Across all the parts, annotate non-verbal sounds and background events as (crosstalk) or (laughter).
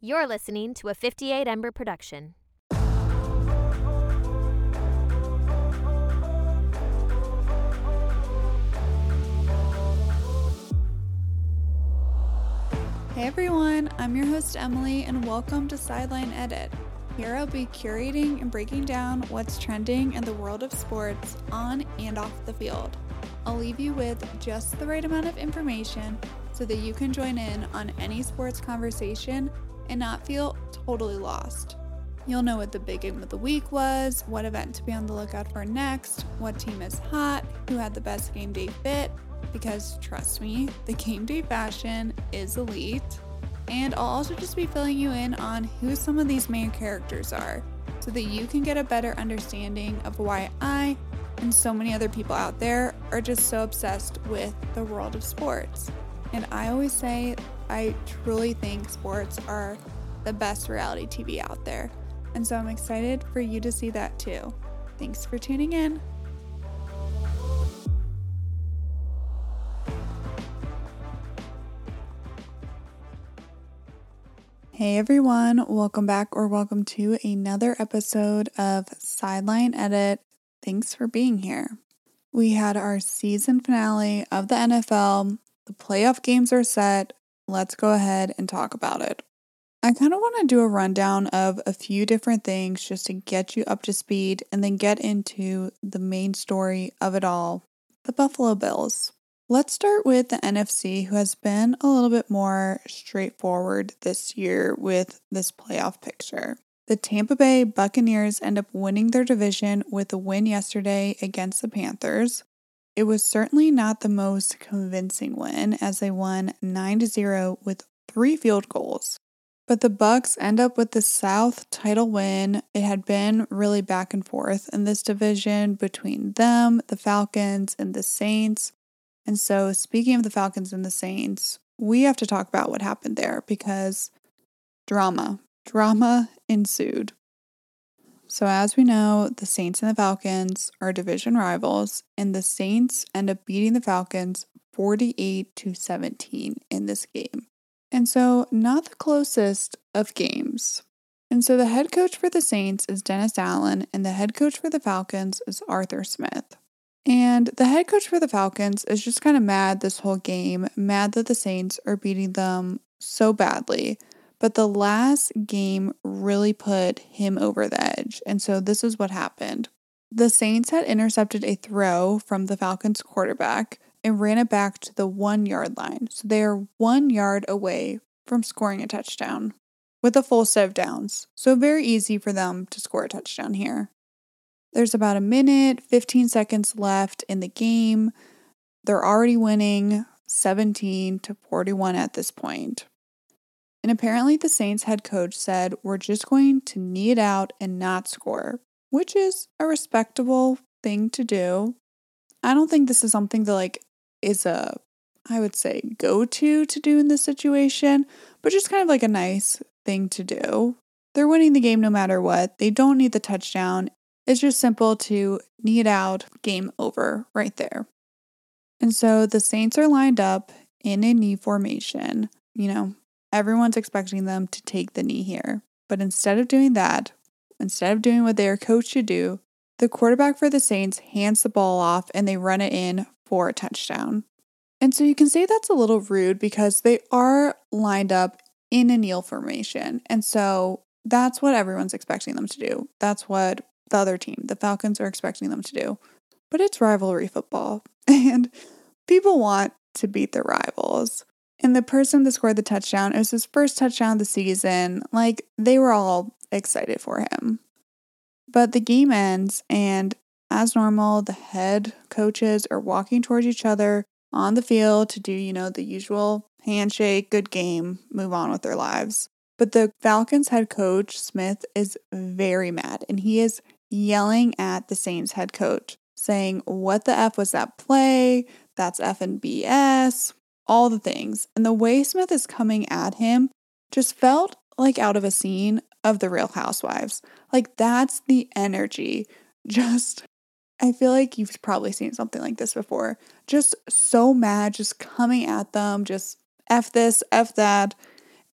You're listening to a 58 Ember production. Hey everyone, I'm your host Emily, and welcome to Sideline Edit. Here I'll be curating and breaking down what's trending in the world of sports on and off the field. I'll leave you with just the right amount of information so that you can join in on any sports conversation and not feel totally lost. You'll know what the big game of the week was, what event to be on the lookout for next, what team is hot, who had the best game day fit, because trust me, the game day fashion is elite. And I'll also just be filling you in on who some of these main characters are so that you can get a better understanding of why I and so many other people out there are just so obsessed with the world of sports. And I always say, I truly think sports are the best reality TV out there. And so I'm excited for you to see that too. Thanks for tuning in. Hey everyone, welcome back or welcome to another episode of Sideline Edit. Thanks for being here. We had our season finale of the NFL. The playoff games are set. Let's go ahead and talk about it. I kind of want to do a rundown of a few different things just to get you up to speed and then get into the main story of it all the Buffalo Bills. Let's start with the NFC, who has been a little bit more straightforward this year with this playoff picture. The Tampa Bay Buccaneers end up winning their division with a win yesterday against the Panthers. It was certainly not the most convincing win as they won 9 0 with three field goals. But the Bucs end up with the South title win. It had been really back and forth in this division between them, the Falcons, and the Saints. And so, speaking of the Falcons and the Saints, we have to talk about what happened there because drama, drama ensued. So, as we know, the Saints and the Falcons are division rivals, and the Saints end up beating the Falcons 48 to 17 in this game. And so, not the closest of games. And so, the head coach for the Saints is Dennis Allen, and the head coach for the Falcons is Arthur Smith. And the head coach for the Falcons is just kind of mad this whole game, mad that the Saints are beating them so badly. But the last game really put him over the edge. And so this is what happened. The Saints had intercepted a throw from the Falcons quarterback and ran it back to the one yard line. So they are one yard away from scoring a touchdown with a full set of downs. So very easy for them to score a touchdown here. There's about a minute, 15 seconds left in the game. They're already winning 17 to 41 at this point. And apparently, the Saints head coach said, We're just going to knee it out and not score, which is a respectable thing to do. I don't think this is something that, like, is a, I would say, go to to do in this situation, but just kind of like a nice thing to do. They're winning the game no matter what. They don't need the touchdown. It's just simple to knee it out, game over right there. And so the Saints are lined up in a knee formation. You know, everyone's expecting them to take the knee here. But instead of doing that, instead of doing what they are coached to do, the quarterback for the Saints hands the ball off and they run it in for a touchdown. And so you can say that's a little rude because they are lined up in a kneel formation. And so that's what everyone's expecting them to do. That's what the other team, the Falcons, are expecting them to do. But it's rivalry football, (laughs) and people want to beat their rivals. And the person that scored the touchdown, it was his first touchdown of the season. Like, they were all excited for him. But the game ends, and as normal, the head coaches are walking towards each other on the field to do, you know, the usual handshake, good game, move on with their lives. But the Falcons head coach, Smith, is very mad and he is yelling at the Saints head coach, saying, What the F was that play? That's F and BS, all the things. And the way Smith is coming at him just felt like out of a scene of the Real Housewives. Like that's the energy. (laughs) Just, I feel like you've probably seen something like this before. Just so mad, just coming at them, just F this, F that.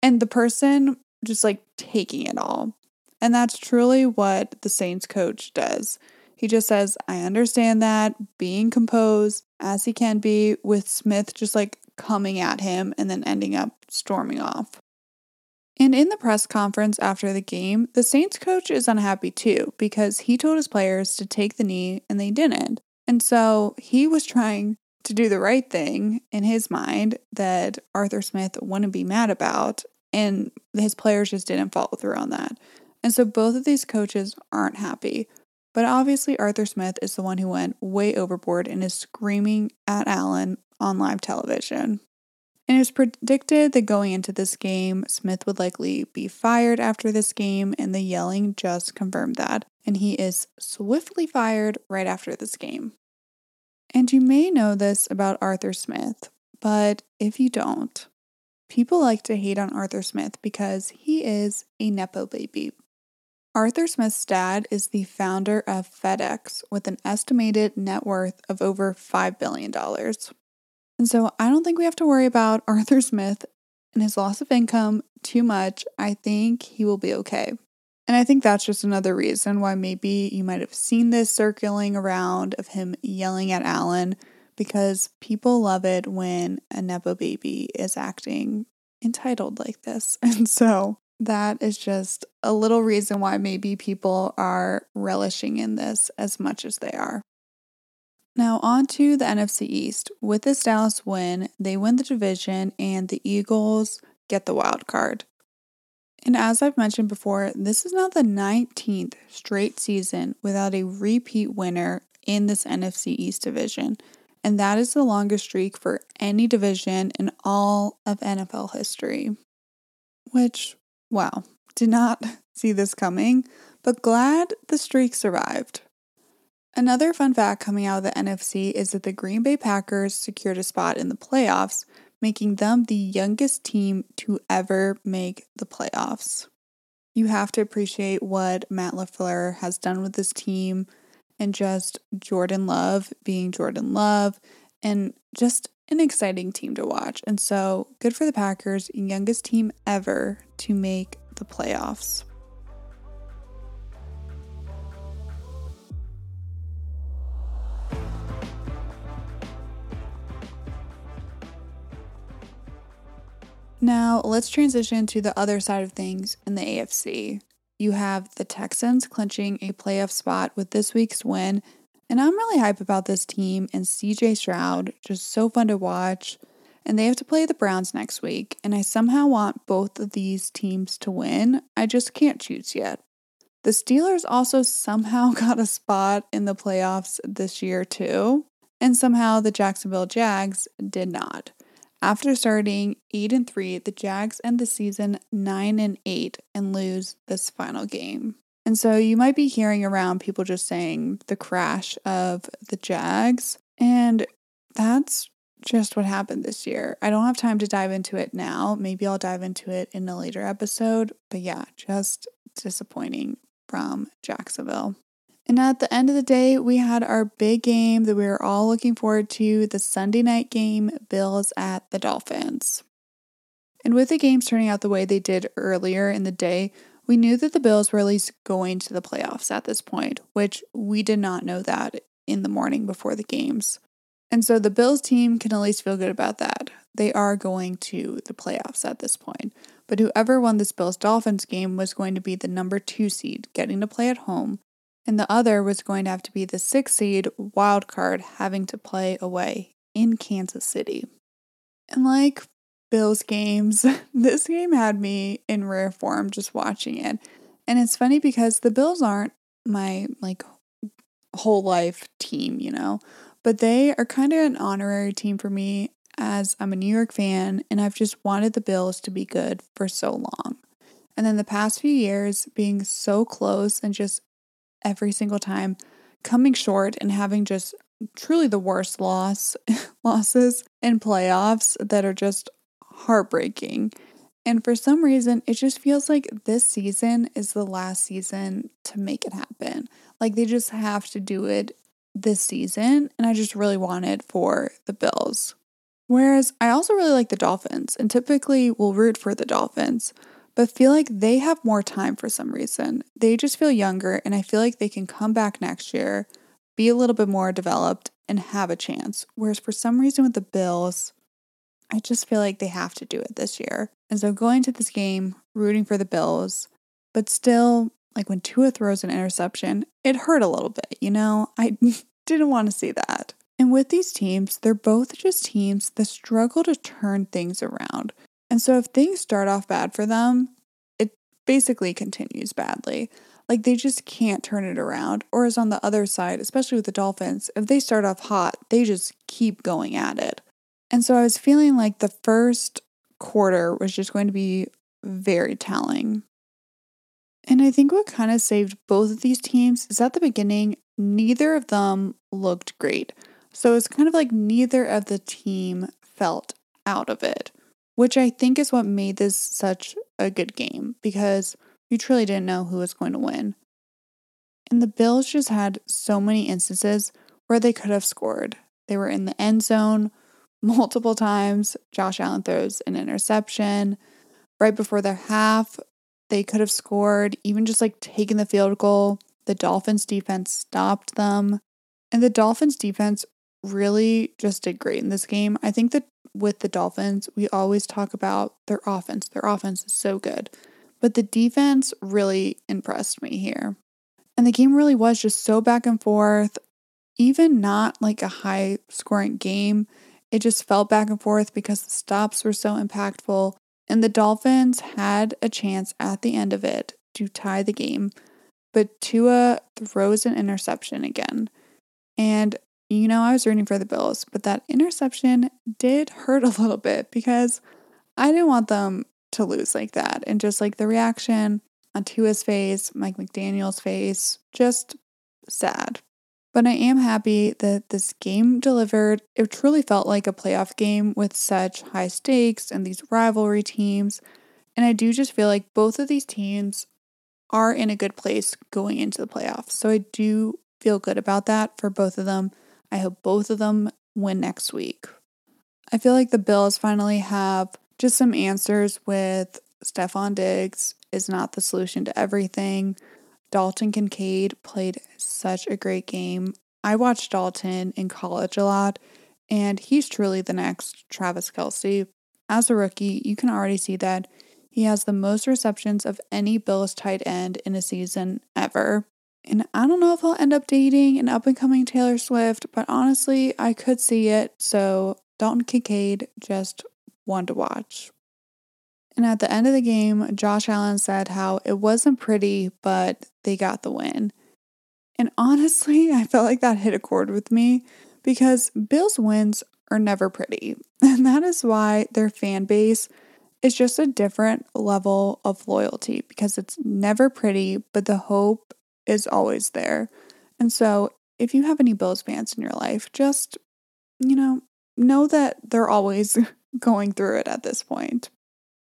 And the person just like taking it all. And that's truly what the Saints coach does. He just says, I understand that, being composed as he can be, with Smith just like coming at him and then ending up storming off. And in the press conference after the game, the Saints coach is unhappy too because he told his players to take the knee and they didn't. And so he was trying to do the right thing in his mind that Arthur Smith wouldn't be mad about, and his players just didn't follow through on that. And so both of these coaches aren't happy. But obviously, Arthur Smith is the one who went way overboard and is screaming at Allen on live television. And it was predicted that going into this game, Smith would likely be fired after this game, and the yelling just confirmed that. And he is swiftly fired right after this game. And you may know this about Arthur Smith, but if you don't, people like to hate on Arthur Smith because he is a Nepo baby. Arthur Smith's dad is the founder of FedEx with an estimated net worth of over $5 billion. And so I don't think we have to worry about (laughs) Arthur Smith and his loss of income too much. I think he will be okay. And I think that's just another reason why maybe you might have seen this circling around of him yelling at Allen because people love it when a Nepo baby is acting entitled like this. (laughs) And so that is just a little reason why maybe people are relishing in this as much as they are. Now, on to the NFC East. With this Dallas win, they win the division and the Eagles get the wild card. And as I've mentioned before, this is now the 19th straight season without a repeat winner in this NFC East division. And that is the longest streak for any division in all of NFL history. Which Wow, did not (laughs) see this coming, but glad the streak survived. Another fun fact coming out of the NFC is that the Green Bay Packers secured a spot in the playoffs, making them the youngest team to ever make the playoffs. You have to appreciate what Matt LaFleur has done with this team and just Jordan Love being Jordan Love and just an exciting team to watch. And so good for the Packers, youngest team ever to make the playoffs. Now, let's transition to the other side of things in the AFC. You have the Texans clinching a playoff spot with this week's win and I'm really hype about this team and CJ Stroud, just so fun to watch. And they have to play the Browns next week, and I somehow want both of these teams to win. I just can't choose yet. The Steelers also somehow (laughs) got a spot in the playoffs this year, too. And somehow the Jacksonville Jags did not. After starting 8 and 3, the Jags end the season 9 and 8 and lose this final game. And so you might be hearing around people just saying the crash of the Jags. And that's just what happened this year. I don't have time to dive into it now. Maybe I'll dive into it in a later episode. But yeah, just disappointing from Jacksonville. And at the end of the day, we had our big game that we were all looking forward to the Sunday night game, Bills at the Dolphins. And with the games turning out the way they did earlier in the day, we knew that the Bills were at least going to the playoffs at this point, which we did not know that in the morning before the games. And so the Bills team can at least feel good about that. They are going to the playoffs at this point. But whoever won this Bills Dolphins game was going to be the number two seed, getting to play at home, and the other was going to have to be the six seed wild card, having to play away in Kansas City. And like Bills games. (laughs) This game had me in rare form just watching it. And it's funny because the Bills aren't my like whole life team, you know, but they are kind of an honorary team for me as I'm a New York fan and I've just wanted the Bills to be good for so long. And then the past few years being so close and just every single time coming short and having just truly the worst loss (laughs) losses in playoffs that are just heartbreaking. And for some reason, it just feels like this season is the last season to make it happen. Like they just have to do it this season. And I just really want it for the Bills. Whereas I also really like the Dolphins and typically will root for the Dolphins, but feel like they have more time for some reason. They just feel younger, and I feel like they can come back next year, be a little bit more developed, and have a chance. Whereas for some reason with the Bills, I just feel like they have to do it this year. And so going to this game, rooting for the Bills, but still, like when Tua throws an interception, it hurt a little bit, you know? I (laughs) didn't want to see that. And with these teams, they're both just teams that struggle to turn things around. And so if things start off bad for them, it basically continues badly. Like they just can't turn it around. Or as on the other side, especially with the Dolphins, if they start off hot, they just keep going at it. And so I was feeling like the first quarter was just going to be very telling. And I think what kind of saved both of these teams is at the beginning, neither of them looked great. So it's kind of like neither of the team felt out of it, which I think is what made this such a good game because you truly didn't know who was going to win. And the Bills just had so many instances where they could have scored. They were in the end zone (laughs) multiple times. Josh Allen throws an interception. Right before their half, they could have scored, even just like taking the field goal. The Dolphins defense stopped them. And the Dolphins defense really just did great in this game. I think that with the Dolphins, we always talk about their offense. Their offense is so good. But the defense really impressed me here. And the game really was just so back and forth, even not like a high scoring game. It just felt back and forth because the stops were so impactful. And the Dolphins had a chance at the end of it to tie the game. But Tua throws an interception again. And you know, I was rooting for the Bills, but that interception did hurt a little bit because I didn't want them to lose like that. And just like the reaction on Tua's face, Mike McDaniel's face, just sad. But I am happy that this game delivered. It truly felt like a playoff game with such high stakes and these rivalry teams. And I do just feel like both of these teams are in a good place going into the playoffs. So I do feel good about that for both of them. I hope both of them win next week. I feel like the Bills finally have just some answers with Stefon Diggs is not the solution to everything. Dalton Kincaid played such a great game. I watched Dalton in college a lot, and he's truly the next Travis Kelce. As a rookie, you can already see that he has the most receptions of any Bills tight end in a season ever. And I don't know if I'll end up dating an up and coming Taylor Swift, but honestly, I could see it. So Dalton Kincaid, just one to watch. And at the end of the game, Josh Allen said how it wasn't pretty, but they got the win. And honestly, (laughs) I felt like that hit a chord with me because Bills wins are never pretty. (laughs) And that is why their fan base is just a different level of loyalty because it's never pretty, but the hope is always there. And so, if you have any Bills fans in your life, just, you know, know that they're always (laughs) going through it at this point.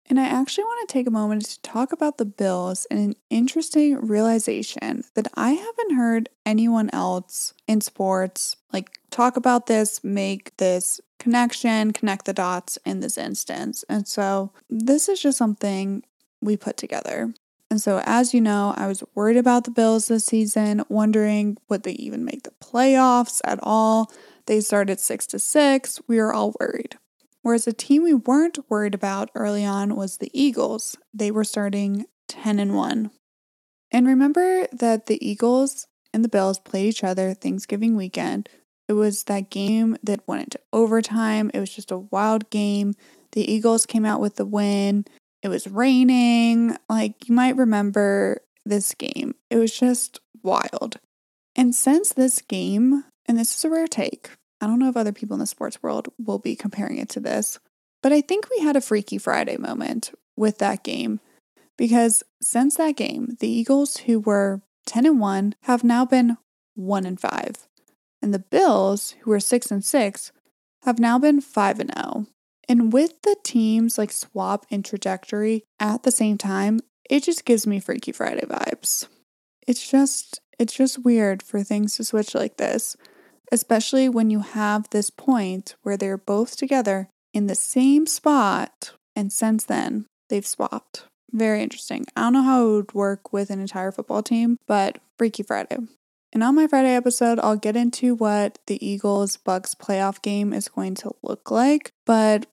And I actually want to take a moment to talk about the Bills and an interesting realization that I haven't heard anyone else in sports like talk about this, make this connection, connect the dots in this instance. And so this is just something we put together. And so, as you know, I was worried about the Bills this season, wondering would they even make the playoffs at all. They started six to six. We were all worried. Whereas a team we weren't worried about early on was the Eagles. They were starting 10 and 1. And remember that the Eagles and the Bills played each other Thanksgiving weekend. It was that game that went into overtime. It was just a wild game. The Eagles came out with the win. It was raining. Like you might remember this game. It was just wild. And since this game, and this is a rare take, I don't know if other people in the sports world will be comparing it to this, but I think we had a Freaky Friday moment with that game because since that game, the Eagles, who were 10 and 1, have now been 1 and 5. And the Bills, who were 6 and 6, have now been 5 and 0. And with the teams like swap and trajectory at the same time, it just gives me Freaky Friday vibes. It's just it's just weird for things to switch like this, especially when you have this point where they're both together in the same spot and since then they've swapped. Very interesting. I don't know how it would work with an entire football team, but Freaky Friday. And on my Friday episode, I'll get into what the Eagles Bucs playoff game is going to look like. But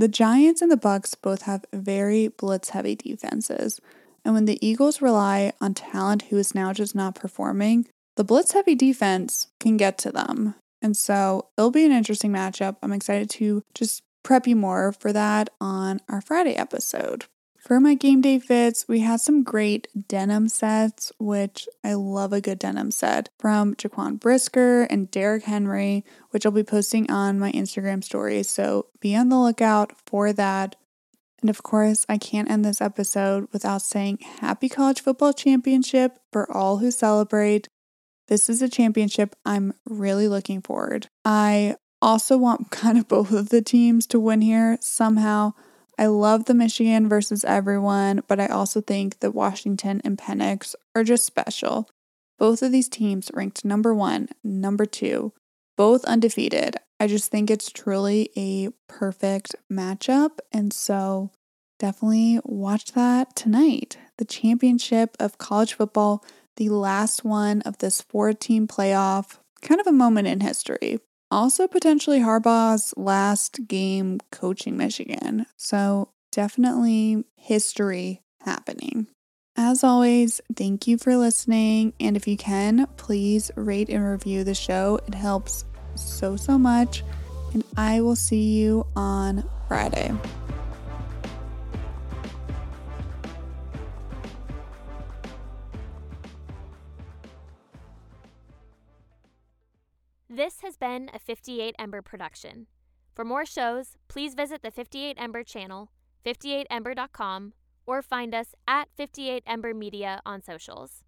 the Giants and the Bucs both have very blitz heavy defenses. And when the Eagles rely on talent who is now just not performing, the blitz heavy defense can get to them. And so it'll be an interesting matchup. I'm excited to just prep you more for that on our Friday episode. For my game day fits, we had some great denim sets, which I love a good denim set from Jaquan Brisker and Derrick Henry, which I'll be posting on my Instagram stories. So be on the lookout for that. And of course, I can't end this episode without saying happy college football championship for all who celebrate. This is a championship I'm really looking forward. I also want (laughs) kind of both of the teams to win here somehow. I love the Michigan versus everyone, but I also think that Washington and Penix are just special. Both of these teams ranked number one, number two, both undefeated. I just think it's truly a perfect matchup. And so definitely watch that tonight. The championship of college football, the last one of this four team playoff, kind of a moment in history. Also, potentially Harbaugh's last game coaching Michigan. So, definitely history happening. As always, thank you for listening. And if you can, please rate and review the show. It helps so, so much. And I will see you on Friday. Been a 58 Ember production. For more shows, please visit the 58 Ember channel, 58ember.com, or find us at 58 Ember Media on socials.